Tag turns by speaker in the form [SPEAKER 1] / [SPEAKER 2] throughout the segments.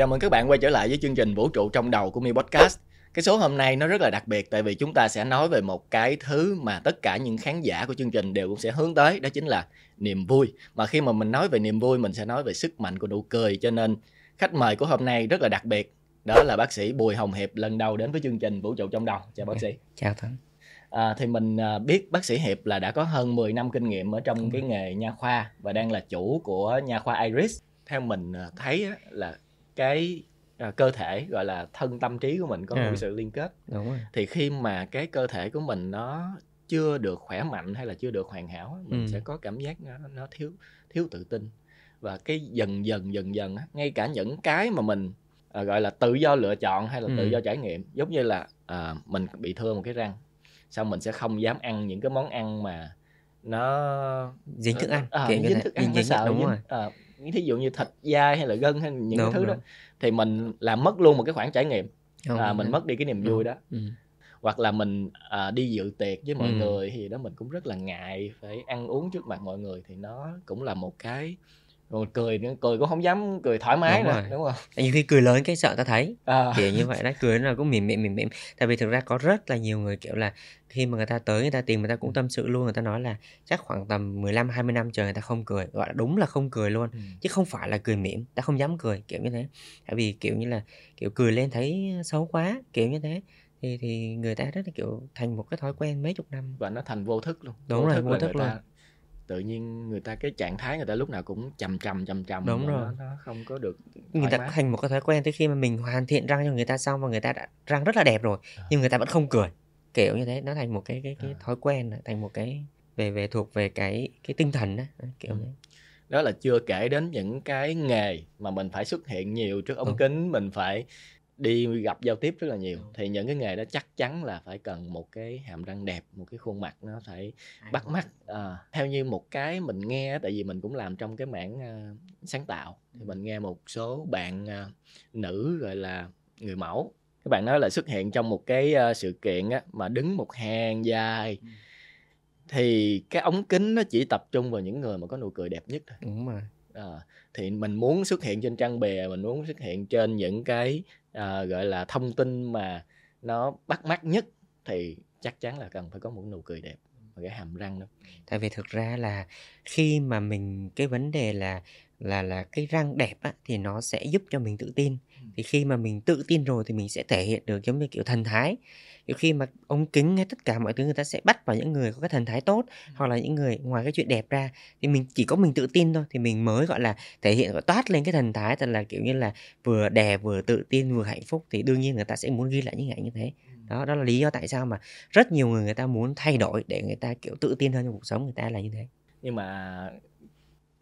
[SPEAKER 1] Chào mừng các bạn quay trở lại với chương trình Vũ trụ trong đầu của Mi Podcast. Cái số hôm nay nó rất là đặc biệt tại vì chúng ta sẽ nói về một cái thứ mà tất cả những khán giả của chương trình đều cũng sẽ hướng tới đó chính là niềm vui. Mà khi mà mình nói về niềm vui mình sẽ nói về sức mạnh của nụ cười cho nên khách mời của hôm nay rất là đặc biệt. Đó là bác sĩ Bùi Hồng Hiệp lần đầu đến với chương trình Vũ trụ trong đầu. Chào bác sĩ.
[SPEAKER 2] Chào Thắng.
[SPEAKER 1] À, thì mình à, biết bác sĩ Hiệp là đã có hơn 10 năm kinh nghiệm ở trong cái nghề nha khoa và đang là chủ của nha khoa Iris. Theo mình à, thấy là cái à, cơ thể gọi là thân tâm trí của mình có một
[SPEAKER 2] À.
[SPEAKER 1] sự liên kết
[SPEAKER 2] Đúng rồi.
[SPEAKER 1] thì khi mà cái cơ thể của mình nó chưa được khỏe mạnh hay là chưa được hoàn hảo mình
[SPEAKER 2] Ừ.
[SPEAKER 1] sẽ có cảm giác nó, nó thiếu thiếu tự tin và cái dần dần dần dần ngay cả những cái mà mình à, gọi là tự do lựa chọn hay là tự
[SPEAKER 2] Ừ.
[SPEAKER 1] do trải nghiệm giống như là à, mình bị thương một cái răng xong mình sẽ không dám ăn những cái món ăn mà nó
[SPEAKER 2] Dính thức ăn,
[SPEAKER 1] à, dính thức ăn
[SPEAKER 2] Dính- dính-
[SPEAKER 1] sợ
[SPEAKER 2] đúng
[SPEAKER 1] dính,
[SPEAKER 2] rồi.
[SPEAKER 1] à, thí dụ như thịt dai hay là gân hay những
[SPEAKER 2] Đúng,
[SPEAKER 1] cái thứ đó
[SPEAKER 2] đúng.
[SPEAKER 1] thì mình làm mất luôn một cái khoảng trải nghiệm à,
[SPEAKER 2] đúng
[SPEAKER 1] mình
[SPEAKER 2] rồi.
[SPEAKER 1] mất đi cái niềm vui đó
[SPEAKER 2] Ừ.
[SPEAKER 1] hoặc là mình à, đi dự tiệc với mọi
[SPEAKER 2] Ừ.
[SPEAKER 1] người thì đó mình cũng rất là ngại phải ăn uống trước mặt mọi người thì nó cũng là một cái rồi cười nữa cười cũng không dám cười thoải mái
[SPEAKER 2] Đúng
[SPEAKER 1] nữa
[SPEAKER 2] rồi.
[SPEAKER 1] đúng không?
[SPEAKER 2] Nhiều khi cười lớn cái sợ ta thấy.
[SPEAKER 1] À,
[SPEAKER 2] kiểu như vậy đó cười nó cũng mỉm mỉm mỉm mỉm. Tại vì thực ra có rất là nhiều người kiểu là khi mà người ta tới người ta tìm người ta cũng tâm sự luôn người ta nói là chắc khoảng tầm 15 20 năm trời người ta không cười. Gọi là đúng là không cười luôn
[SPEAKER 1] Ừ.
[SPEAKER 2] chứ không phải là cười mỉm ta không dám cười kiểu như thế. Tại vì kiểu như là kiểu cười lên thấy xấu quá kiểu như thế. Thì thì người ta rất là kiểu thành một cái thói quen mấy chục năm.
[SPEAKER 1] Và nó thành vô thức luôn
[SPEAKER 2] Đúng rồi,
[SPEAKER 1] là
[SPEAKER 2] vô thức
[SPEAKER 1] người ta,
[SPEAKER 2] luôn.
[SPEAKER 1] Tự nhiên người ta cái trạng thái người ta lúc nào cũng trầm trầm trầm trầm
[SPEAKER 2] Đúng rồi.
[SPEAKER 1] nó, nó không có được
[SPEAKER 2] người ta
[SPEAKER 1] mái.
[SPEAKER 2] thành một cái thói quen tới khi mà mình hoàn thiện răng cho người ta xong và người ta đã răng rất là đẹp rồi
[SPEAKER 1] À.
[SPEAKER 2] nhưng người ta vẫn không cười kiểu như thế nó thành một cái cái cái
[SPEAKER 1] À.
[SPEAKER 2] thói quen thành một cái về về thuộc về cái cái tinh thần đó kiểu
[SPEAKER 1] Ừ. đó là chưa kể đến những cái nghề mà mình phải xuất hiện nhiều trước ống
[SPEAKER 2] Ừ.
[SPEAKER 1] kính mình phải đi gặp giao tiếp rất là nhiều. Thì những cái nghề đó chắc chắn là phải cần một cái hàm răng đẹp một cái khuôn mặt nó phải bắt mắt à, theo như một cái mình nghe tại vì mình cũng làm trong cái mảng à, sáng tạo. Thì mình nghe một số bạn à, nữ gọi là người mẫu. Các bạn nói là xuất hiện trong một cái à, sự kiện á, mà đứng một hàng dài. Thì cái ống kính nó chỉ tập trung vào những người mà có nụ cười đẹp nhất thôi.
[SPEAKER 2] Đúng rồi.
[SPEAKER 1] Ờ, thì mình muốn xuất hiện trên trang bìa mình muốn xuất hiện trên những cái uh, gọi là thông tin mà nó bắt mắt nhất thì chắc chắn là cần phải có một nụ cười đẹp và cái hàm răng đó.
[SPEAKER 2] Tại vì thực ra là khi mà mình cái vấn đề là là là cái răng đẹp á, thì nó sẽ giúp cho mình tự tin. Thì khi mà mình tự tin rồi thì mình sẽ thể hiện được giống như kiểu thần thái. Kiểu khi mà ống kính hay tất cả mọi thứ người ta sẽ bắt vào những người có cái thần thái tốt hoặc là những người ngoài cái chuyện đẹp ra. Thì mình chỉ có mình tự tin thôi thì mình mới gọi là thể hiện gọi toát lên cái thần thái. Thật là kiểu như là vừa đẹp vừa tự tin vừa hạnh phúc thì đương nhiên người ta sẽ muốn ghi lại những ảnh như thế. Đó đó là lý do tại sao mà rất nhiều người người ta muốn thay đổi để người ta kiểu tự tin hơn trong cuộc sống người ta là như thế.
[SPEAKER 1] Nhưng mà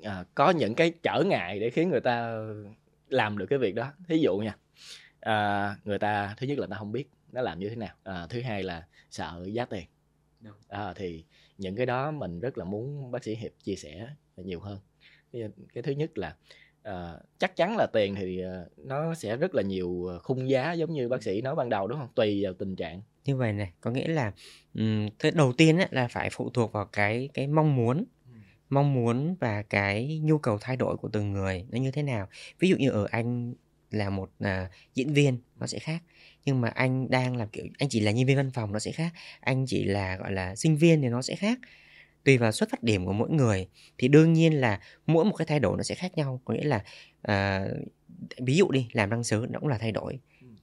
[SPEAKER 1] à, có những cái trở ngại để khiến người ta làm được cái việc đó. Thí dụ nha à, người ta thứ nhất là ta không biết nó làm như thế nào. À, thứ hai là sợ giá tiền. À, thì những cái đó mình rất là muốn bác sĩ hiệp chia sẻ nhiều hơn. Cái, thứ nhất là à, chắc chắn là tiền thì nó sẽ rất là nhiều khung giá giống như bác sĩ nói ban đầu đúng không? Tùy vào tình trạng.
[SPEAKER 2] Như vậy này có nghĩa là ừm, cái đầu tiên á, là phải phụ thuộc vào cái cái mong muốn mong muốn và cái nhu cầu thay đổi của từng người nó như thế nào? Ví dụ như ở anh là một à, diễn viên nó sẽ khác. Nhưng mà anh đang làm kiểu anh chỉ là nhân viên văn phòng nó sẽ khác. Anh chỉ là gọi là sinh viên thì nó sẽ khác. Tùy vào xuất phát điểm của mỗi người thì đương nhiên là mỗi một cái thay đổi nó sẽ khác nhau. Có nghĩa là à, ví dụ đi làm răng sứ nó cũng là thay đổi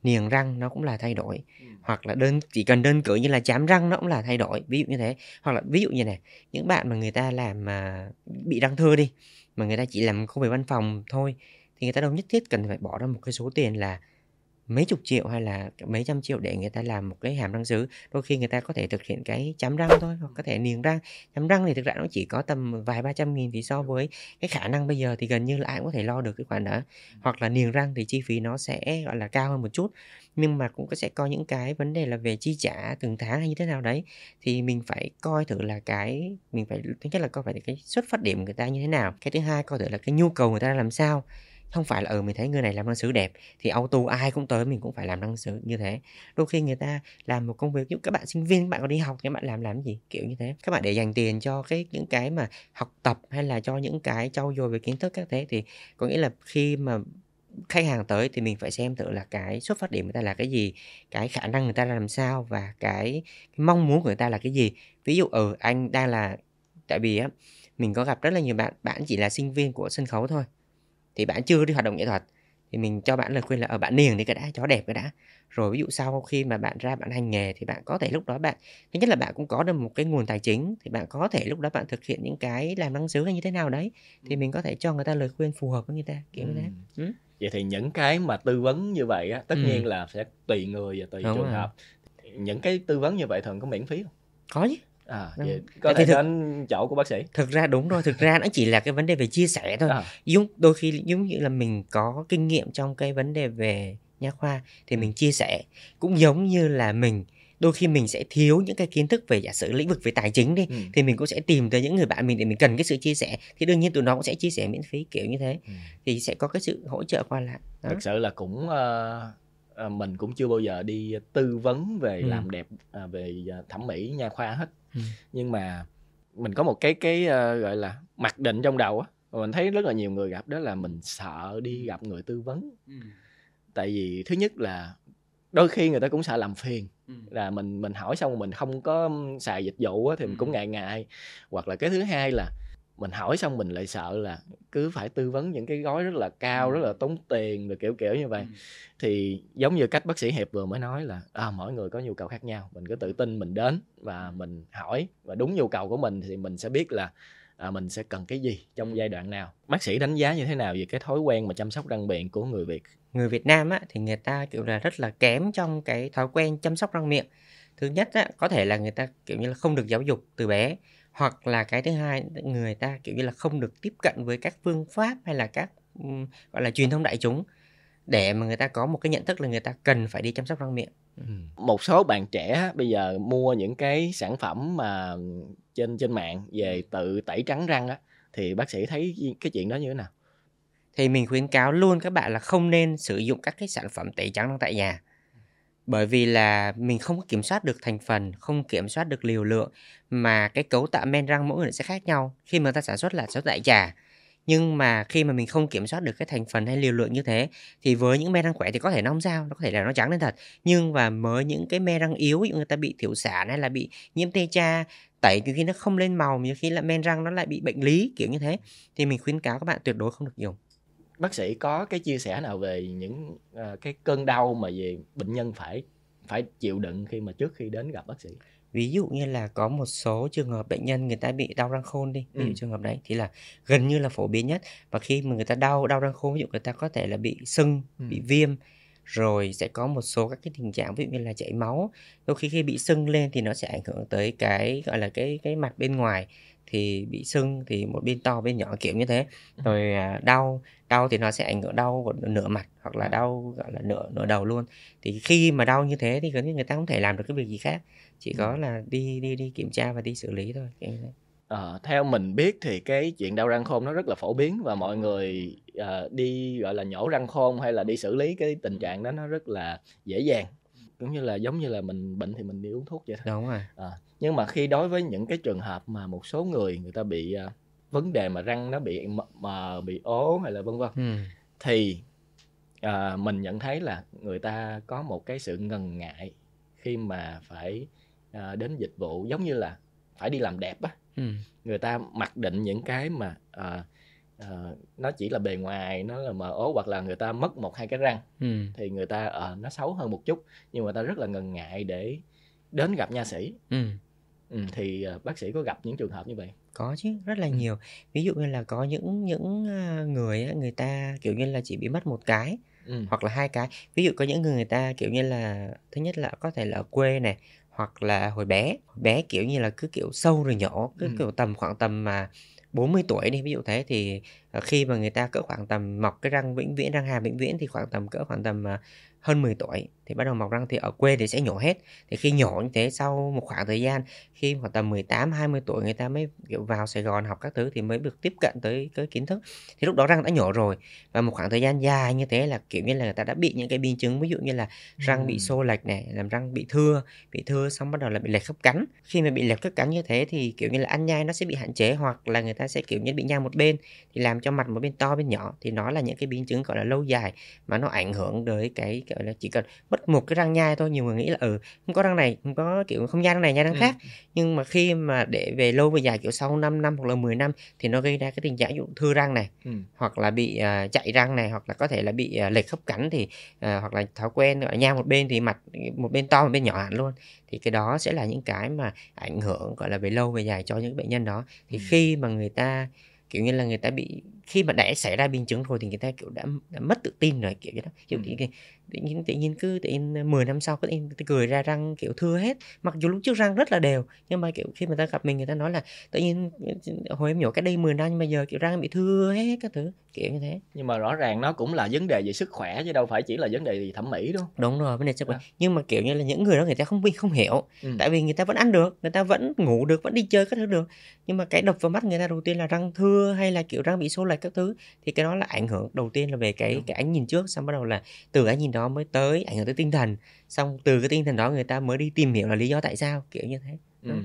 [SPEAKER 2] niềng răng nó cũng là thay đổi. Hoặc là đơn chỉ cần đơn cử như là chám răng nó cũng là thay đổi ví dụ như thế. Hoặc là ví dụ như này những bạn mà người ta làm mà bị răng thưa đi mà người ta chỉ làm công việc văn phòng thôi thì người ta đâu nhất thiết cần phải bỏ ra một cái số tiền là mấy chục triệu hay là mấy trăm triệu để người ta làm một cái hàm răng sứ đôi khi người ta có thể thực hiện cái chám răng thôi hoặc có thể niềng răng. Chám răng thì thực ra nó chỉ có tầm vài ba trăm nghìn thì so với cái khả năng bây giờ thì gần như là ai cũng có thể lo được cái khoản đó. Hoặc là niềng răng thì chi phí nó sẽ gọi là cao hơn một chút nhưng mà cũng sẽ có những cái vấn đề là về chi trả từng tháng hay như thế nào đấy. Thì mình phải coi thử là cái mình phải thứ nhất là coi phải cái xuất phát điểm của người ta như thế nào. Cái thứ hai coi thử là cái nhu cầu người ta làm sao không phải là ở mình thấy người này làm răng sứ đẹp thì auto ai cũng tới mình cũng phải làm răng sứ như thế. Đôi khi người ta làm một công việc như các bạn sinh viên các bạn có đi học thì các bạn làm làm gì kiểu như thế. Các bạn để dành tiền cho cái những cái mà học tập hay là cho những cái trau dồi về kiến thức các thế thì có nghĩa là khi mà khách hàng tới thì mình phải xem thử là cái xuất phát điểm người ta là cái gì, cái khả năng người ta làm sao và cái cái mong muốn của người ta là cái gì. Ví dụ, ừ, anh đang là tại vì á, mình có gặp rất là nhiều bạn, bạn chỉ là sinh viên của sân khấu thôi, thì bạn chưa đi hoạt động nghệ thuật, thì mình cho bạn lời khuyên là, ở bạn niềng đi cái đã, cho đẹp cái đã. Rồi ví dụ sau khi mà bạn ra bạn hành nghề thì bạn có thể lúc đó bạn thứ nhất là bạn cũng có được một cái nguồn tài chính, thì bạn có thể lúc đó bạn thực hiện những cái làm đăng sứ hay như thế nào đấy, thì mình có thể cho người ta lời khuyên phù hợp với người ta, kiểu như thế.
[SPEAKER 1] Ừm. Vậy thì những cái mà tư vấn như vậy á, tất
[SPEAKER 2] Ừm.
[SPEAKER 1] nhiên là sẽ tùy người và tùy
[SPEAKER 2] Đúng
[SPEAKER 1] trường
[SPEAKER 2] rồi.
[SPEAKER 1] hợp. Những cái tư vấn như vậy thường có miễn phí hông?
[SPEAKER 2] Có chứ.
[SPEAKER 1] À, vậy có
[SPEAKER 2] tại
[SPEAKER 1] thể
[SPEAKER 2] thực
[SPEAKER 1] đến chỗ của bác sĩ?
[SPEAKER 2] thực ra đúng rồi, thực ra nó chỉ là cái vấn đề về chia sẻ thôi.
[SPEAKER 1] À.
[SPEAKER 2] Giống đôi khi giống như là mình có kinh nghiệm trong cái vấn đề về nha khoa thì mình chia sẻ, cũng giống như là mình đôi khi mình sẽ thiếu những cái kiến thức về giả sử lĩnh vực về tài chính đi,
[SPEAKER 1] Ừm.
[SPEAKER 2] thì mình cũng sẽ tìm tới những người bạn mình để mình cần cái sự chia sẻ, thì đương nhiên tụi nó cũng sẽ chia sẻ miễn phí, kiểu như thế.
[SPEAKER 1] Ừm.
[SPEAKER 2] Thì sẽ có cái sự hỗ trợ qua lại, đó.
[SPEAKER 1] Thực sự là cũng, ơ, ờ, mình cũng chưa bao giờ đi tư vấn về
[SPEAKER 2] Ừm.
[SPEAKER 1] làm đẹp, à, về, à, thẩm mỹ nha khoa hết.
[SPEAKER 2] Ừm.
[SPEAKER 1] Nhưng mà mình có một cái cái, ơ, gọi là, mặc định trong đầu á, mình thấy rất là nhiều người gặp đó là mình sợ đi gặp người tư vấn.
[SPEAKER 2] Ừm.
[SPEAKER 1] Tại vì thứ nhất là đôi khi người ta cũng sợ làm phiền,
[SPEAKER 2] Ừm.
[SPEAKER 1] là mình mình hỏi xong mình không có xài dịch vụ á thì mình cũng
[SPEAKER 2] Ừm.
[SPEAKER 1] ngại ngại. Hoặc là cái thứ hai là mình hỏi xong mình lại sợ là cứ phải tư vấn những cái gói rất là cao, rất là tốn tiền, rồi kiểu, kiểu như vậy.
[SPEAKER 2] Ừm.
[SPEAKER 1] Thì giống như cách bác sĩ Hiệp vừa mới nói là, à, mỗi người có nhu cầu khác nhau, mình cứ tự tin mình đến và mình hỏi và đúng nhu cầu của mình thì mình sẽ biết là, à, mình sẽ cần cái gì trong giai đoạn nào. Bác sĩ đánh giá như thế nào về cái thói quen mà chăm sóc răng miệng của người Việt?
[SPEAKER 2] Người Việt Nam á, thì người ta, kiểu là, rất là kém trong cái thói quen chăm sóc răng miệng. Thứ nhất á, có thể là người ta, kiểu như là, không được giáo dục từ bé, hoặc là cái thứ hai người ta, kiểu như là, không được tiếp cận với các phương pháp hay là các, gọi là, truyền thông đại chúng để mà người ta có một cái nhận thức là người ta cần phải đi chăm sóc răng miệng.
[SPEAKER 1] Một số bạn trẻ bây giờ mua những cái sản phẩm mà trên trên mạng về tự tẩy trắng răng á, thì bác sĩ thấy cái chuyện đó như thế nào?
[SPEAKER 2] Thì mình khuyến cáo luôn các bạn là không nên sử dụng các cái sản phẩm tẩy trắng răng tại nhà. Bởi vì là mình không có kiểm soát được thành phần, không kiểm soát được liều lượng, mà cái cấu tạo men răng mỗi người sẽ khác nhau. Khi mà ta sản xuất là sản xuất đại trà, nhưng mà khi mà mình không kiểm soát được cái thành phần hay liều lượng như thế, thì với những men răng khỏe thì có thể nó không sao, nó có thể là nó trắng lên thật. Nhưng và mới những cái men răng yếu, ví dụ người ta bị thiểu sản hay là bị nhiễm tê cha, tẩy nhiều khi nó không lên màu, nhiều khi là men răng nó lại bị bệnh lý, kiểu như thế, thì mình khuyến cáo các bạn tuyệt đối không được dùng.
[SPEAKER 1] Bác sĩ có cái chia sẻ nào về những, ờ, cái cơn đau mà về bệnh nhân phải phải chịu đựng khi mà trước khi đến gặp bác sĩ?
[SPEAKER 2] Ví dụ như là có một số trường hợp bệnh nhân người ta bị đau răng khôn đi, ví dụ
[SPEAKER 1] Ừm.
[SPEAKER 2] trường hợp đấy thì là gần như là phổ biến nhất. Và khi mà người ta đau đau răng khôn, ví dụ người ta có thể là bị sưng, bị
[SPEAKER 1] Ừm.
[SPEAKER 2] viêm, rồi sẽ có một số các cái tình trạng ví dụ như là chảy máu. Đôi khi khi bị sưng lên thì nó sẽ ảnh hưởng tới cái, gọi là, cái cái mặt bên ngoài, thì bị sưng thì một bên to bên nhỏ, kiểu như thế.
[SPEAKER 1] Ừm.
[SPEAKER 2] Rồi, à, đau, đau thì nó sẽ ảnh hưởng đau một nửa mặt hoặc là
[SPEAKER 1] À.
[SPEAKER 2] đau, gọi là, nửa nửa đầu luôn. Thì khi mà đau như thế thì gần như người ta không thể làm được cái việc gì khác, chỉ có
[SPEAKER 1] Ừm.
[SPEAKER 2] là đi đi đi kiểm tra và đi xử lý thôi.
[SPEAKER 1] Ờ, theo mình biết thì cái chuyện đau răng khôn nó rất là phổ biến và mọi người, ờ, đi, gọi là, nhổ răng khôn hay là đi xử lý cái tình trạng đó nó rất là dễ dàng. Cũng như là giống như là mình bệnh thì mình đi uống thuốc vậy thôi.
[SPEAKER 2] Đúng rồi.
[SPEAKER 1] Ờ, nhưng mà khi đối với những cái trường hợp mà một số người người ta bị, à, vấn đề mà răng nó bị mờ, bị ố hay là vân vân,
[SPEAKER 2] Ừm.
[SPEAKER 1] thì, ờ, mình nhận thấy là người ta có một cái sự ngần ngại khi mà phải, ờ, đến dịch vụ, giống như là phải đi làm đẹp á.
[SPEAKER 2] Ừm.
[SPEAKER 1] Người ta mặc định những cái mà, ờ, ờ, nó chỉ là bề ngoài, nó là mờ ố hoặc là người ta mất 1-2 cái răng,
[SPEAKER 2] Ừm.
[SPEAKER 1] thì người ta, ờ, nó xấu hơn một chút, nhưng mà người ta rất là ngần ngại để đến gặp nha sĩ.
[SPEAKER 2] Ừm.
[SPEAKER 1] Ừm, thì, ờ, bác sĩ có gặp những trường hợp như vậy?
[SPEAKER 2] Có chứ, rất là
[SPEAKER 1] Ừm.
[SPEAKER 2] nhiều. Ví dụ như là có những những, người á, người ta, kiểu như là, chỉ bị mất 1 cái
[SPEAKER 1] Ừm.
[SPEAKER 2] hoặc là 2 cái. Ví dụ có những người người ta, kiểu như là, thứ nhất là có thể là ở quê này, hoặc là hồi bé, hồi bé, kiểu như là, cứ, kiểu, sâu rồi nhổ, cứ,
[SPEAKER 1] Ừm.
[SPEAKER 2] kiểu, tầm khoảng tầm, mà 40 tuổi đi, ví dụ thế, thì, ờ, khi mà người ta cỡ khoảng tầm mọc cái răng vĩnh viễn, răng hàm vĩnh viễn thì khoảng tầm cỡ khoảng tầm, à, hơn 10 tuổi thì bắt đầu mọc răng, thì ở quê thì sẽ nhổ hết. Thì khi nhổ như thế sau một khoảng thời gian, khi khoảng tầm 18-20 tuổi người ta mới, kiểu, vào Sài Gòn học các thứ thì mới được tiếp cận tới cái kiến thức. Thì lúc đó răng đã nhổ rồi và một khoảng thời gian dài như thế là, kiểu như là, người ta đã bị những cái biến chứng, ví dụ như là răng bị xô lệch này, làm răng bị thưa, bị thưa xong bắt đầu là bị lệch khớp cắn. Khi mà bị lệch khớp cắn như thế thì, kiểu như là, ăn nhai nó sẽ bị hạn chế hoặc là người ta sẽ, kiểu như, bị nhai một bên, thì làm cho cho mặt một bên to bên nhỏ thì nó là những cái biến chứng gọi là lâu dài mà nó ảnh hưởng tới cái gọi là chỉ cần mất một cái răng nhai thôi nhiều người nghĩ là ừ không có răng này không có kiểu không nhai răng này nhai răng
[SPEAKER 1] ừ.
[SPEAKER 2] khác nhưng mà khi mà để về lâu về dài kiểu sau 5 năm hoặc là 10 năm thì nó gây ra cái tình trạng dụ thưa răng này
[SPEAKER 1] ừ.
[SPEAKER 2] hoặc là bị uh, chạy răng này hoặc là có thể là bị uh, lệch khớp cắn thì uh, hoặc là thói quen ở nha một bên thì mặt một bên to một bên nhỏ hẳn luôn thì cái đó sẽ là những cái mà ảnh hưởng gọi là về lâu về dài cho những bệnh nhân đó thì ừ. khi mà người ta kiểu như là người ta bị khi mà đã xảy ra biến chứng rồi thì người ta kiểu đã, đã mất tự tin rồi kiểu như đó kiểu ừ. Tự, nhiên tự nhiên cứ tự nhiên 10 năm sau cứ tự nhiên cười ra răng kiểu thưa hết mặc dù lúc trước răng rất là đều nhưng mà kiểu khi mà ta gặp mình người ta nói là tự nhiên hồi em nhổ cái đây 10 năm nhưng mà giờ kiểu răng bị thưa hết các thứ kiểu như thế
[SPEAKER 1] nhưng mà rõ ràng nó cũng là vấn đề về sức khỏe chứ đâu phải chỉ là vấn đề gì thẩm mỹ đúng không
[SPEAKER 2] đúng rồi vấn đề sức khỏe à. nhưng mà kiểu như là những người đó người ta không biết không hiểu ừ. tại vì người ta vẫn ăn được người ta vẫn ngủ được vẫn đi chơi các thứ được nhưng mà cái đập vào mắt người ta đầu tiên là răng thưa hay là kiểu răng bị xô lệch các thứ thì cái đó là ảnh hưởng đầu tiên là về cái đúng. cái ánh nhìn trước xong bắt đầu là từ ánh nhìn đó mới tới ảnh hưởng tới tinh thần xong từ cái tinh thần đó người ta mới đi tìm hiểu là lý do tại sao kiểu như thế
[SPEAKER 1] ừ.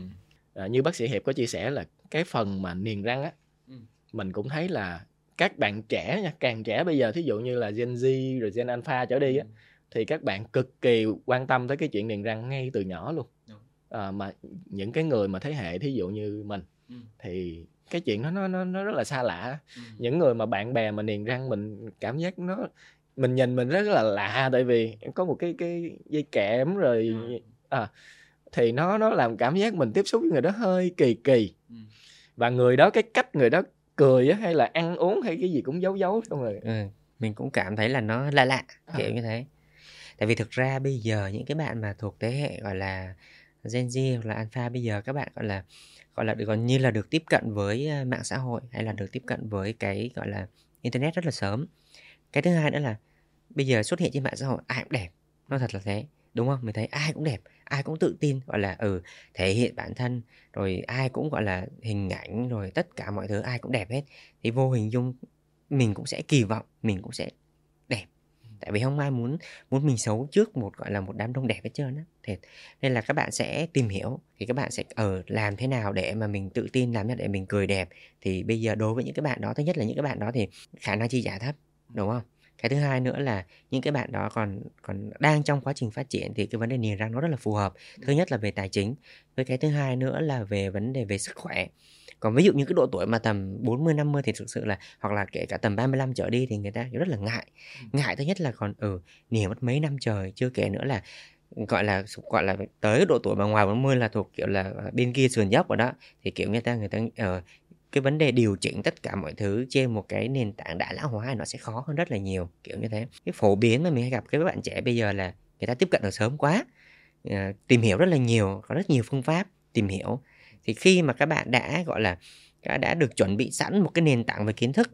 [SPEAKER 1] à, như bác sĩ hiệp có chia sẻ là cái phần mà niềng răng á ừ. mình cũng thấy là các bạn trẻ nha càng trẻ bây giờ thí dụ như là Gen Z rồi Gen Alpha trở đi á ừ. thì các bạn cực kỳ quan tâm tới cái chuyện niềng răng ngay từ nhỏ luôn à, mà những cái người mà thế hệ thí dụ như mình ừ. thì cái chuyện đó nó nó nó rất là xa lạ ừ. những người mà bạn bè mà niềng răng mình cảm giác nó mình nhìn mình rất là lạ tại vì có một cái cái dây kẽm rồi ừ. à thì nó nó làm cảm giác mình tiếp xúc với người đó hơi kỳ kỳ ừ. và người đó cái cách người đó cười á hay là ăn uống hay cái gì cũng giấu giấu xong rồi
[SPEAKER 2] ừ, mình cũng cảm thấy là nó lạ lạ à. kiểu như thế tại vì thực ra bây giờ những cái bạn mà thuộc thế hệ gọi là Gen Z hoặc là Alpha bây giờ các bạn gọi là gọi là được gọi như là được tiếp cận với mạng xã hội hay là được tiếp cận với cái gọi là internet rất là sớm cái thứ hai nữa là bây giờ xuất hiện trên mạng xã hội ai cũng đẹp. Nó thật là thế đúng không? Mình thấy ai cũng đẹp ai cũng tự tin gọi là ừ thể hiện bản thân rồi ai cũng gọi là hình ảnh rồi tất cả mọi thứ ai cũng đẹp hết. Thì vô hình dung mình cũng sẽ kỳ vọng mình cũng sẽ đẹp. Tại vì không ai muốn muốn mình xấu trước một gọi là một đám đông đẹp hết trơn á thiệt. Nên là các bạn sẽ tìm hiểu thì các bạn sẽ ở ừ, làm thế nào để mà mình tự tin làm thế để mình cười đẹp. Thì bây giờ đối với những cái bạn đó thứ nhất là những cái bạn đó thì khả năng chi trả thấp đúng không? Cái thứ hai nữa là những cái bạn đó còn còn đang trong quá trình phát triển thì cái vấn đề niềng răng nó rất là phù hợp. Thứ nhất là về tài chính với cái thứ hai nữa là về vấn đề về sức khỏe. Còn ví dụ như cái độ tuổi mà tầm 40 50 thì thực sự là hoặc là kể cả tầm 35 trở đi thì người ta rất là ngại. Ngại thứ nhất là còn ừ niềng mất mấy năm trời, chưa kể nữa là gọi là gọi là tới độ tuổi mà ngoài 40 là thuộc kiểu là bên kia sườn dốc rồi đó thì kiểu người ta người ta uh, cái vấn đề điều chỉnh tất cả mọi thứ trên một cái nền tảng đã lão hóa nó sẽ khó hơn rất là nhiều kiểu như thế. Cái phổ biến mà mình hay gặp cái bạn trẻ bây giờ là người ta tiếp cận được sớm quá ờ, tìm hiểu rất là nhiều có rất nhiều phương pháp tìm hiểu. Thì khi mà các bạn đã gọi là đã, đã được chuẩn bị sẵn một cái nền tảng về kiến thức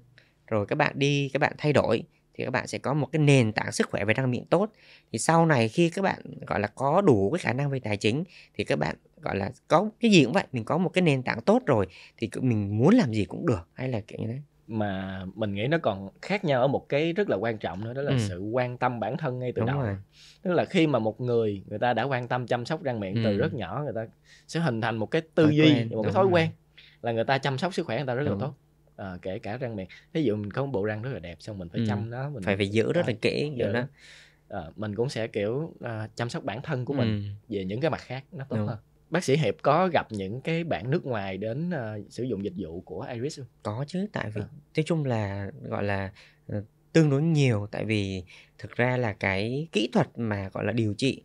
[SPEAKER 2] rồi các bạn đi các bạn thay đổi thì các bạn sẽ có một cái nền tảng sức khỏe về răng miệng tốt thì sau này khi các bạn gọi là có đủ cái khả năng về tài chính thì các bạn gọi là có cái gì cũng vậy mình có một cái nền tảng tốt rồi thì mình muốn làm gì cũng được hay là kiểu như thế
[SPEAKER 1] mà mình nghĩ nó còn khác nhau ở một cái rất là quan trọng nữa đó là ừ. sự quan tâm bản thân ngay từ Đúng đầu rồi. tức là khi mà một người người ta đã quan tâm chăm sóc răng miệng ừ. từ rất nhỏ người ta sẽ hình thành một cái tư thói duy quen. một cái thói rồi. quen là người ta chăm sóc sức khỏe người ta rất Đúng. là tốt à, kể cả răng miệng ví dụ mình có một bộ răng rất là đẹp xong mình phải ừ. chăm nó mình
[SPEAKER 2] phải phải giữ rất là kỹ
[SPEAKER 1] giữ đó à, mình cũng sẽ kiểu à, chăm sóc bản thân của mình ừ. về những cái mặt khác nó tốt Đúng. hơn bác sĩ hiệp có gặp những cái bạn nước ngoài đến uh, sử dụng dịch vụ của iris không
[SPEAKER 2] có chứ tại vì à. nói chung là gọi là uh, tương đối nhiều tại vì thực ra là cái kỹ thuật mà gọi là điều trị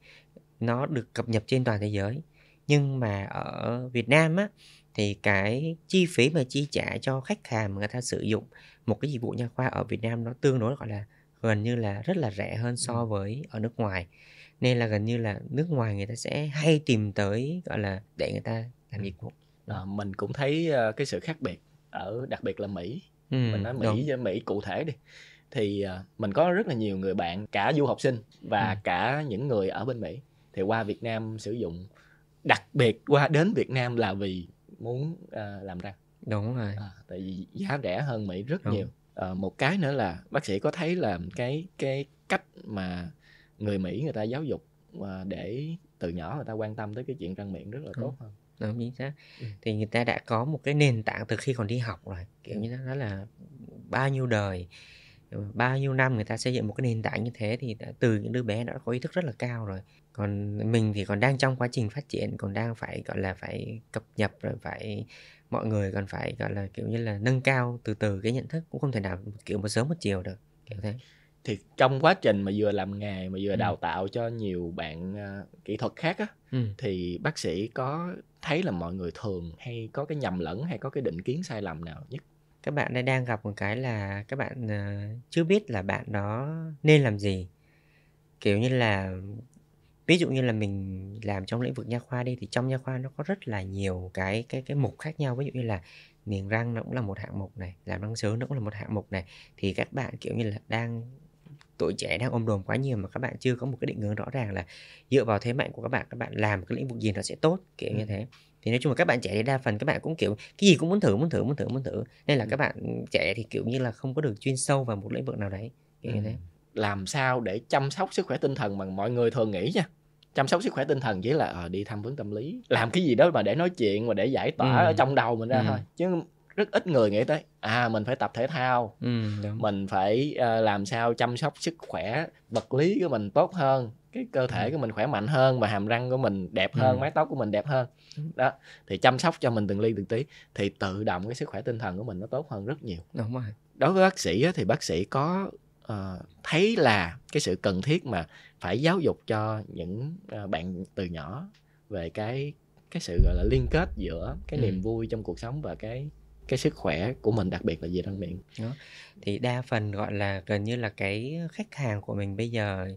[SPEAKER 2] nó được cập nhật trên toàn thế giới nhưng mà ở Việt Nam á thì cái chi phí mà chi trả cho khách hàng mà người ta sử dụng một cái dịch vụ nha khoa ở Việt Nam nó tương đối gọi là gần như là rất là rẻ hơn so với ở nước ngoài. Nên là gần như là nước ngoài người ta sẽ hay tìm tới gọi là để người ta làm dịch vụ.
[SPEAKER 1] À, mình cũng thấy uh, cái sự khác biệt ở đặc biệt là Mỹ. Ừ, mình nói Mỹ đúng. với Mỹ cụ thể đi. Thì uh, mình có rất là nhiều người bạn cả du học sinh và ừ. cả những người ở bên Mỹ. Thì qua Việt Nam sử dụng đặc biệt qua đến Việt Nam là vì muốn uh, làm răng
[SPEAKER 2] đúng rồi.
[SPEAKER 1] À, tại vì giá rẻ hơn Mỹ rất đúng. nhiều. À, một cái nữa là bác sĩ có thấy là cái cái cách mà người Mỹ người ta giáo dục mà để từ nhỏ người ta quan tâm tới cái chuyện răng miệng rất là tốt hơn.
[SPEAKER 2] Đúng chính xác. Ừ. thì người ta đã có một cái nền tảng từ khi còn đi học rồi kiểu như đó, là bao nhiêu đời bao nhiêu năm người ta xây dựng một cái nền tảng như thế thì từ những đứa bé đã có ý thức rất là cao rồi còn mình thì còn đang trong quá trình phát triển còn đang phải gọi là phải cập nhật rồi phải mọi người còn phải gọi là kiểu như là nâng cao từ từ cái nhận thức cũng không thể nào kiểu một sớm một chiều được kiểu thế
[SPEAKER 1] thì trong quá trình mà vừa làm nghề mà vừa ừ. đào tạo cho nhiều bạn uh, kỹ thuật khác á ừ. thì bác sĩ có thấy là mọi người thường hay có cái nhầm lẫn hay có cái định kiến sai lầm nào nhất
[SPEAKER 2] các bạn đây đang gặp một cái là các bạn uh, chưa biết là bạn đó nên làm gì kiểu như là ví dụ như là mình làm trong lĩnh vực nha khoa đi thì trong nha khoa nó có rất là nhiều cái cái cái mục khác nhau. Ví dụ như là niềng răng nó cũng là một hạng mục này làm răng sớm nó cũng là một hạng mục này. Thì các bạn kiểu như là đang tuổi trẻ đang ôm đồm quá nhiều mà các bạn chưa có một cái định hướng rõ ràng là dựa vào thế mạnh của các bạn các bạn làm cái lĩnh vực gì nó sẽ tốt kiểu ừ. như thế. Thì nói chung là các bạn trẻ thì đa phần các bạn cũng kiểu cái gì cũng muốn thử muốn thử muốn thử muốn thử. Nên là các bạn trẻ thì kiểu như là không có được chuyên sâu vào một lĩnh vực nào đấy kiểu ừ. như thế.
[SPEAKER 1] Làm sao để chăm sóc sức khỏe tinh thần mà mọi người thường nghĩ nha chăm sóc sức khỏe tinh thần chỉ là à, đi tham vấn tâm lý. Làm cái gì đó mà để nói chuyện và để giải tỏa ừ. ở trong đầu mình ra ừ. thôi. Chứ rất ít người nghĩ tới à mình phải tập thể thao. Ừ, mình phải uh, làm sao chăm sóc sức khỏe vật lý của mình tốt hơn cái cơ thể ừ. của mình khỏe mạnh hơn và hàm răng của mình đẹp hơn ừ. mái tóc của mình đẹp hơn. Đó thì chăm sóc cho mình từng ly từng tí thì tự động cái sức khỏe tinh thần của mình nó tốt hơn rất nhiều.
[SPEAKER 2] Đúng rồi.
[SPEAKER 1] Đối với bác sĩ á, thì bác sĩ có uh, thấy là cái sự cần thiết mà phải giáo dục cho những uh, bạn từ nhỏ về cái cái sự gọi là liên kết giữa cái ừ. niềm vui trong cuộc sống và cái cái sức khỏe của mình đặc biệt là về răng miệng
[SPEAKER 2] đó. thì đa phần gọi là gần như là cái khách hàng của mình bây giờ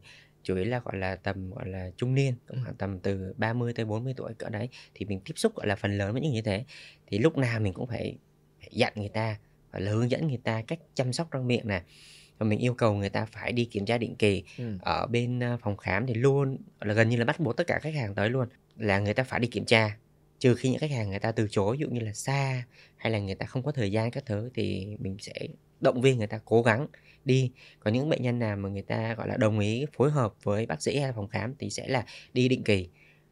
[SPEAKER 2] chủ yếu là gọi là tầm gọi là trung niên cũng khoảng tầm từ 30 tới 40 tuổi cỡ đấy thì mình tiếp xúc gọi là phần lớn với những như thế thì lúc nào mình cũng phải, phải dặn người ta và là hướng dẫn người ta cách chăm sóc răng miệng này và mình yêu cầu người ta phải đi kiểm tra định kỳ ừ. ở bên phòng khám thì luôn là gần như là bắt buộc tất cả khách hàng tới luôn là người ta phải đi kiểm tra. Trừ khi những khách hàng người ta từ chối ví dụ như là xa hay là người ta không có thời gian các thứ thì mình sẽ động viên người ta cố gắng đi. Có những bệnh nhân nào mà người ta gọi là đồng ý phối hợp với bác sĩ hay phòng khám thì sẽ là đi định kỳ.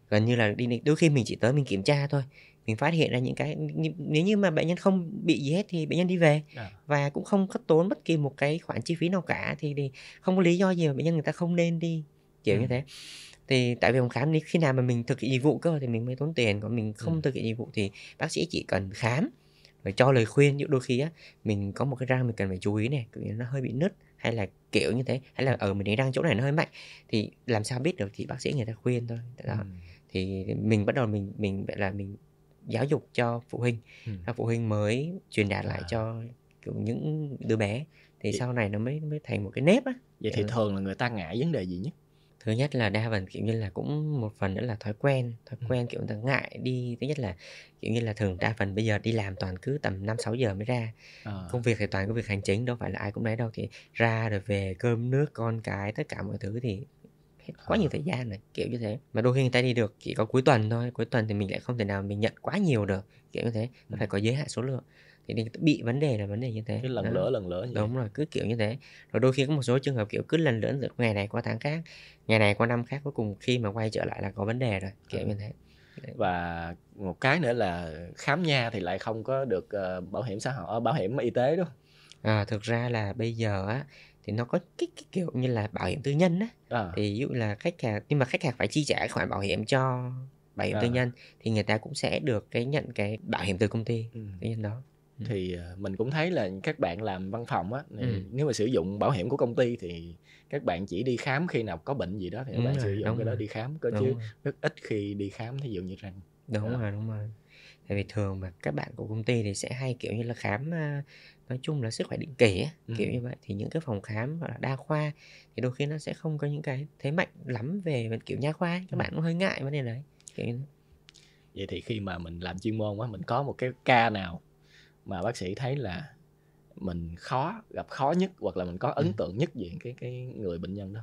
[SPEAKER 2] Gần như là đi định đôi khi mình chỉ tới mình kiểm tra thôi mình phát hiện ra những cái nếu như mà bệnh nhân không bị gì hết thì bệnh nhân đi về à. và cũng không có tốn bất kỳ một cái khoản chi phí nào cả thì, thì không có lý do gì mà bệnh nhân người ta không nên đi kiểu ừ. như thế thì tại vì phòng khám khi nào mà mình thực hiện dịch vụ cơ thì mình mới tốn tiền còn mình không ừ. thực hiện dịch vụ thì bác sĩ chỉ cần khám và cho lời khuyên đôi khi á mình có một cái răng mình cần phải chú ý này nó hơi bị nứt hay là kiểu như thế hay là ở ừ, mình đánh răng chỗ này nó hơi mạnh thì làm sao biết được thì bác sĩ người ta khuyên thôi đó. Ừ. thì mình bắt đầu mình mình vậy là mình giáo dục cho phụ huynh. Ừ. phụ huynh mới truyền đạt lại à. cho kiểu những đứa bé. Thì vậy... sau này nó mới mới thành một cái nếp á.
[SPEAKER 1] Vậy thì thường là người ta ngại vấn đề gì nhất?
[SPEAKER 2] Thứ nhất là đa phần kiểu như là cũng một phần nữa là thói quen. Thói ừ. quen kiểu người ta ngại đi. Thứ nhất là kiểu như là thường đa phần bây giờ đi làm toàn cứ tầm năm sáu giờ mới ra. À. công việc thì toàn cái việc hành chính đâu phải là ai cũng đấy đâu. Thì ra rồi về cơm nước con cái tất cả mọi thứ thì quá nhiều thời gian này kiểu như thế mà đôi khi người ta đi được chỉ có cuối tuần thôi cuối tuần thì mình lại không thể nào mình nhận quá nhiều được kiểu như thế nó ừ. phải có giới hạn số lượng thì mình bị vấn đề là vấn đề như thế
[SPEAKER 1] cái lần đó. lỡ lần lỡ
[SPEAKER 2] như đúng vậy. rồi cứ kiểu như thế rồi đôi khi có một số trường hợp kiểu cứ lần lỡ được ngày này qua tháng khác ngày này qua năm khác cuối cùng khi mà quay trở lại là có vấn đề rồi kiểu à. như thế
[SPEAKER 1] Đấy. và một cái nữa là khám nha thì lại không có được uh, bảo hiểm xã hội ờ, bảo hiểm y tế đúng không?
[SPEAKER 2] À, thực ra là bây giờ á thì nó có cái, cái kiểu như là bảo hiểm tư nhân á à. thì ví dụ là khách hàng nhưng mà khách hàng phải chi trả khoản bảo hiểm cho bảo hiểm à. tư nhân thì người ta cũng sẽ được cái nhận cái bảo hiểm từ công ty ừ. tư nhân đó
[SPEAKER 1] ừ. thì ờ, mình cũng thấy là các bạn làm văn phòng á ừ. nếu mà sử dụng bảo hiểm của công ty thì các bạn chỉ đi khám khi nào có bệnh gì đó thì các bạn rồi, sử dụng cái rồi. đó đi khám cơ chứ rồi. rất ít khi đi khám thí dụ như răng
[SPEAKER 2] đúng đó. rồi đúng rồi tại vì thường mà các bạn của công ty thì sẽ hay kiểu như là khám nói chung là sức khỏe định kỳ ừ. kiểu như vậy. Thì những cái phòng khám gọi là đa khoa thì đôi khi nó sẽ không có những cái thế mạnh lắm về kiểu nha khoa các ừ. bạn cũng hơi ngại vấn đề đấy kiểu như
[SPEAKER 1] vậy thì khi mà mình làm chuyên môn á mình có một cái ca nào mà bác sĩ thấy là mình khó gặp khó nhất hoặc là mình có ấn tượng nhất về cái cái người bệnh nhân đó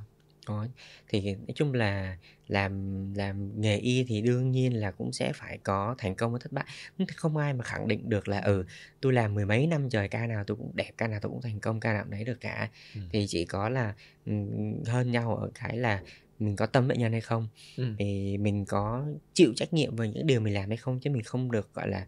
[SPEAKER 2] có thì nói chung là làm làm nghề y thì đương nhiên là cũng sẽ phải có thành công và thất bại không ai mà khẳng định được là ừ tôi làm mười mấy năm trời ca nào tôi cũng đẹp ca nào tôi cũng thành công ca nào cũng đấy được cả ừ. thì chỉ có là hơn nhau ở cái là mình có tâm bệnh nhân hay không ừ. thì mình có chịu trách nhiệm về những điều mình làm hay không chứ mình không được gọi là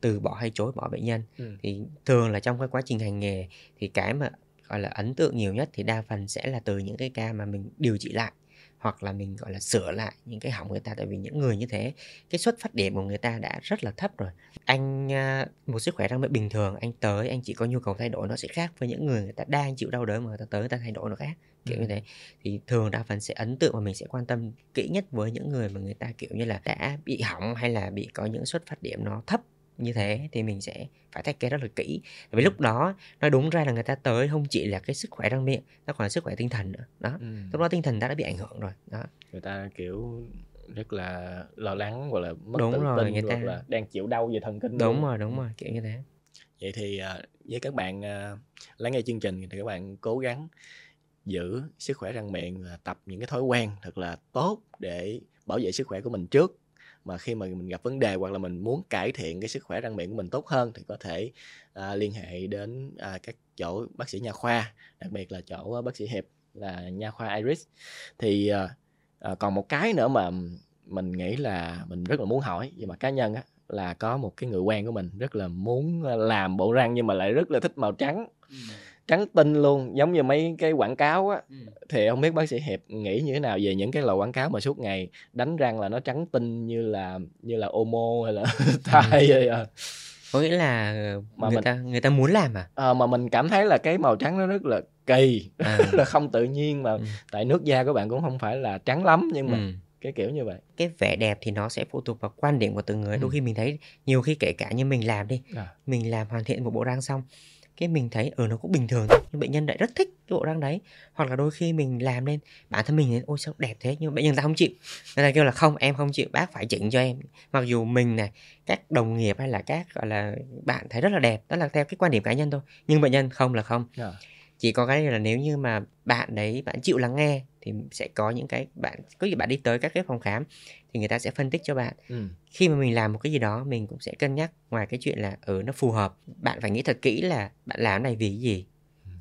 [SPEAKER 2] từ bỏ hay chối bỏ bệnh nhân
[SPEAKER 1] Ừm.
[SPEAKER 2] thì thường là trong cái quá trình hành nghề thì cái mà gọi là ấn tượng nhiều nhất thì đa phần sẽ là từ những cái ca mà mình điều trị lại hoặc là mình gọi là sửa lại những cái hỏng người ta. Tại vì những người như thế cái xuất phát điểm của người ta đã rất là thấp rồi. Anh à, một sức khỏe răng miệng bình thường anh tới anh chỉ có nhu cầu thay đổi nó sẽ khác với những người người ta đang chịu đau đớn mà người ta tới người ta thay đổi nó khác kiểu như
[SPEAKER 1] Ừm.
[SPEAKER 2] thế. Thì thường đa phần sẽ ấn tượng và mình sẽ quan tâm kỹ nhất với những người mà người ta kiểu như là đã bị hỏng hay là bị có những xuất phát điểm nó thấp như thế thì mình sẽ phải take care rất là kỹ. Tại vì lúc đó nói đúng ra là người ta tới không chỉ là cái sức khỏe răng miệng nó còn là sức khỏe tinh thần nữa. Đó
[SPEAKER 1] Ừm.
[SPEAKER 2] lúc đó tinh thần ta đã bị ảnh hưởng rồi đó.
[SPEAKER 1] Người ta kiểu rất là lo lắng hoặc là mất
[SPEAKER 2] Đúng
[SPEAKER 1] tự
[SPEAKER 2] rồi,
[SPEAKER 1] tin
[SPEAKER 2] người
[SPEAKER 1] hoặc
[SPEAKER 2] ta-
[SPEAKER 1] là đang chịu đau về thần kinh
[SPEAKER 2] đúng
[SPEAKER 1] luôn.
[SPEAKER 2] rồi đúng rồi kiểu như thế.
[SPEAKER 1] Vậy thì à, với các bạn à, lắng nghe chương trình thì các bạn cố gắng giữ sức khỏe răng miệng và tập những cái thói quen thật là tốt để bảo vệ sức khỏe của mình trước mà khi mà mình gặp vấn đề hoặc là mình muốn cải thiện cái sức khỏe răng miệng của mình tốt hơn thì có thể à, liên hệ đến à, các chỗ bác sĩ nha khoa đặc biệt là chỗ à, bác sĩ hiệp là nha khoa iris. Thì à, à, còn một cái nữa mà mình nghĩ là mình rất là muốn hỏi về mặt cá nhân á là có một cái người quen của mình rất là muốn à, làm bộ răng nhưng mà lại rất là thích màu trắng trắng tinh luôn giống như mấy cái quảng cáo á thì không biết bác sĩ hiệp nghĩ như thế nào về những cái lời quảng cáo mà suốt ngày đánh răng là nó trắng tinh như là như là omo hay là thai vậy à.
[SPEAKER 2] có nghĩa là
[SPEAKER 1] Mà
[SPEAKER 2] người
[SPEAKER 1] mình-
[SPEAKER 2] ta người ta muốn làm à,
[SPEAKER 1] Ờ, mà mình cảm thấy là cái màu trắng nó rất là kỳ
[SPEAKER 2] à
[SPEAKER 1] là không tự nhiên mà
[SPEAKER 2] Ừ.
[SPEAKER 1] tại nước da của bạn cũng không phải là trắng lắm nhưng mà
[SPEAKER 2] ừ.
[SPEAKER 1] cái kiểu như vậy
[SPEAKER 2] cái vẻ đẹp thì nó sẽ phụ thuộc vào quan điểm của từng người đôi
[SPEAKER 1] Ừ.
[SPEAKER 2] khi mình thấy nhiều khi kể cả như mình làm đi
[SPEAKER 1] À.
[SPEAKER 2] mình làm hoàn thiện một bộ răng xong cái mình thấy ở nó cũng bình thường thôi nhưng bệnh nhân lại rất thích cái bộ răng đấy. Hoặc là đôi khi mình làm lên bản thân mình thấy ôi sao đẹp thế? Nhưng mà bệnh nhân ta không chịu. Người ta kêu là không em không chịu bác phải chỉnh cho em. Mặc dù mình này các đồng nghiệp hay là các gọi là bạn thấy rất là đẹp đó là theo cái quan điểm cá nhân thôi. Nhưng bệnh nhân không là không.
[SPEAKER 1] À.
[SPEAKER 2] chỉ có cái là nếu như mà bạn đấy bạn chịu lắng nghe thì sẽ có những cái bạn có gì bạn đi tới các cái phòng khám thì người ta sẽ phân tích cho bạn
[SPEAKER 1] ừ.
[SPEAKER 2] khi mà mình làm một cái gì đó mình cũng sẽ cân nhắc ngoài cái chuyện là ừ nó phù hợp bạn phải nghĩ thật kỹ là bạn làm này vì cái gì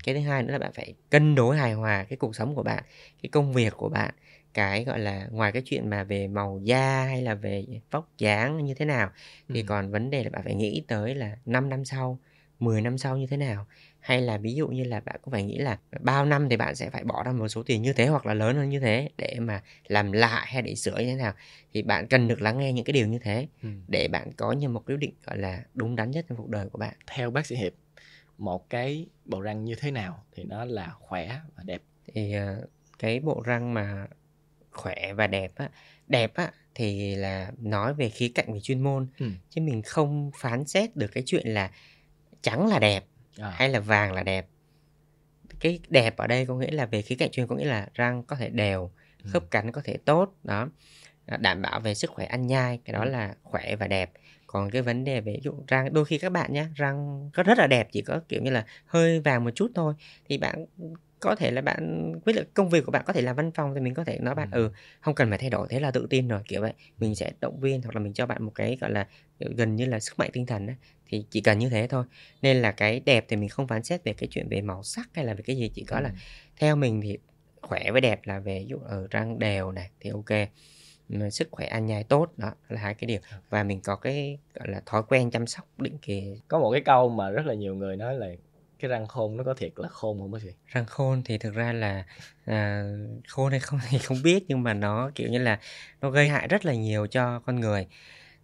[SPEAKER 2] cái thứ hai nữa là bạn phải cân đối hài hòa cái cuộc sống của bạn cái công việc của bạn cái gọi là ngoài cái chuyện mà về màu da hay là về vóc dáng như thế nào thì
[SPEAKER 1] Ừ.
[SPEAKER 2] còn vấn đề là bạn phải nghĩ tới là 5 năm sau 10 năm sau như thế nào hay là ví dụ như là bạn cũng phải nghĩ là bao năm thì bạn sẽ phải bỏ ra một số tiền như thế hoặc là lớn hơn như thế để mà làm lại hay để sửa như thế nào thì bạn cần được lắng nghe những cái điều như thế
[SPEAKER 1] Ừ.
[SPEAKER 2] để bạn có như một quyết định gọi là đúng đắn nhất trong cuộc đời của bạn
[SPEAKER 1] theo bác sĩ hiệp một cái bộ răng như thế nào thì nó là khỏe và đẹp
[SPEAKER 2] thì ờ, cái bộ răng mà khỏe và đẹp á đẹp á thì là nói về khía cạnh về chuyên môn
[SPEAKER 1] Ừ.
[SPEAKER 2] chứ mình không phán xét được cái chuyện là trắng là đẹp
[SPEAKER 1] à.
[SPEAKER 2] hay là vàng là đẹp cái đẹp ở đây có nghĩa là về khía cạnh chuyên có nghĩa là răng có thể đều
[SPEAKER 1] Ừ.
[SPEAKER 2] khớp cắn có thể tốt đó đảm bảo về sức khỏe ăn nhai cái đó
[SPEAKER 1] Ừ.
[SPEAKER 2] là khỏe và đẹp còn cái vấn đề về ví dụ răng đôi khi các bạn nhé răng có rất là đẹp chỉ có kiểu như là hơi vàng một chút thôi thì bạn có thể là bạn với lại công việc của bạn có thể làm văn phòng thì mình có thể nói bạn
[SPEAKER 1] Ừ.
[SPEAKER 2] ừ không cần phải thay đổi thế là tự tin rồi kiểu vậy. Mình sẽ động viên hoặc là mình cho bạn một cái gọi là gần như là sức mạnh tinh thần á thì chỉ cần như thế thôi. Nên là cái đẹp thì mình không phán xét về cái chuyện về màu sắc hay là về cái gì chỉ có là
[SPEAKER 1] Ừ.
[SPEAKER 2] theo mình thì khỏe với đẹp là về ví dụ ở răng đều này thì ok Mà sức khỏe ăn nhai tốt đó là hai cái điều. Và mình có cái gọi là thói quen chăm sóc định kỳ.
[SPEAKER 1] Có một cái câu mà rất là nhiều người nói là cái răng khôn nó có thiệt là khôn không bác sĩ?
[SPEAKER 2] Răng khôn thì thực ra là à, khôn hay không thì không biết nhưng mà nó kiểu như là nó gây hại rất là nhiều cho con người.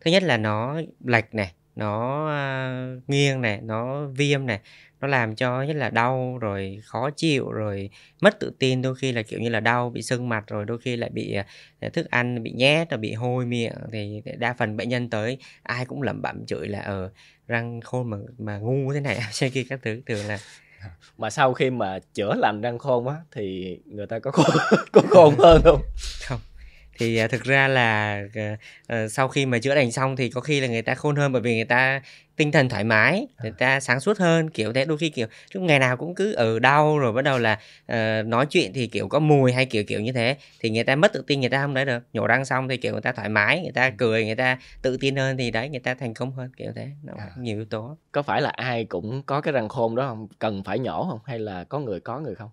[SPEAKER 2] Thứ nhất là nó lệch này nó à, nghiêng này nó viêm này nó làm cho nhất là đau rồi khó chịu rồi mất tự tin đôi khi là kiểu như là đau bị sưng mặt rồi đôi khi lại bị à, thức ăn bị nhét rồi bị hôi miệng thì đa phần bệnh nhân tới ai cũng lẩm bẩm chửi là ở răng khôn mà mà ngu thế này trên kia các thứ thường là
[SPEAKER 1] mà sau khi mà chữa lành răng khôn á thì người ta có khôn, có khôn hơn không?
[SPEAKER 2] Thì à, thực ra là ờ, ờ, sau khi mà chữa lành xong thì có khi là người ta khôn hơn bởi vì người ta tinh thần thoải mái người ta sáng suốt hơn kiểu thế. Đôi khi kiểu lúc ngày nào cũng cứ ở đau rồi bắt đầu là ờ, nói chuyện thì kiểu có mùi hay kiểu kiểu như thế thì người ta mất tự tin người ta không đấy được. Nhổ răng xong thì kiểu người ta thoải mái người ta cười người ta tự tin hơn thì đấy người ta thành công hơn kiểu thế. Nó
[SPEAKER 1] À.
[SPEAKER 2] nhiều yếu tố.
[SPEAKER 1] Có phải là ai cũng có cái răng khôn đó không? Cần phải nhổ không? Hay là có người có người không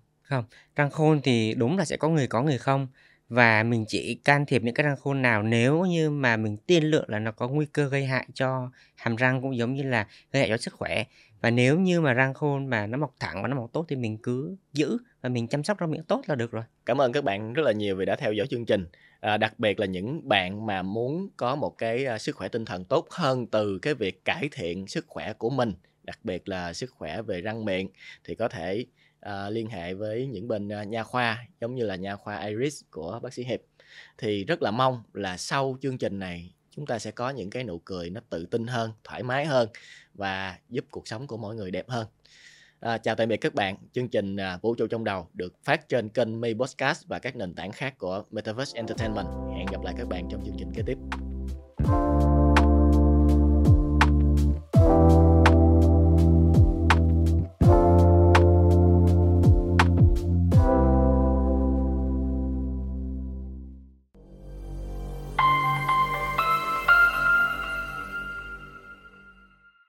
[SPEAKER 2] răng khôn thì đúng là sẽ có người có người không và mình chỉ can thiệp những cái răng khôn nào nếu như mà mình tiên lượng là nó có nguy cơ gây hại cho hàm răng cũng giống như là gây hại cho sức khỏe. Và nếu như mà răng khôn mà nó mọc thẳng và nó mọc tốt thì mình cứ giữ và mình chăm sóc răng miệng tốt là được rồi.
[SPEAKER 1] Cảm ơn các bạn rất là nhiều vì đã theo dõi chương trình. À, đặc biệt là những bạn mà muốn có một cái à, sức khỏe tinh thần tốt hơn từ cái việc cải thiện sức khỏe của mình đặc biệt là sức khỏe về răng miệng thì có thể uh, liên hệ với những bên ờ, uh, nha khoa giống như là nha khoa Iris của bác sĩ Hiệp thì rất là mong là sau chương trình này chúng ta sẽ có những cái nụ cười nó tự tin hơn thoải mái hơn và giúp cuộc sống của mỗi người đẹp hơn À, chào tạm biệt các bạn. Chương trình à, Vũ trụ trong đầu được phát trên kênh Mi Podcast và các nền tảng khác của Metaverse Entertainment. Hẹn gặp lại các bạn trong chương trình kế tiếp.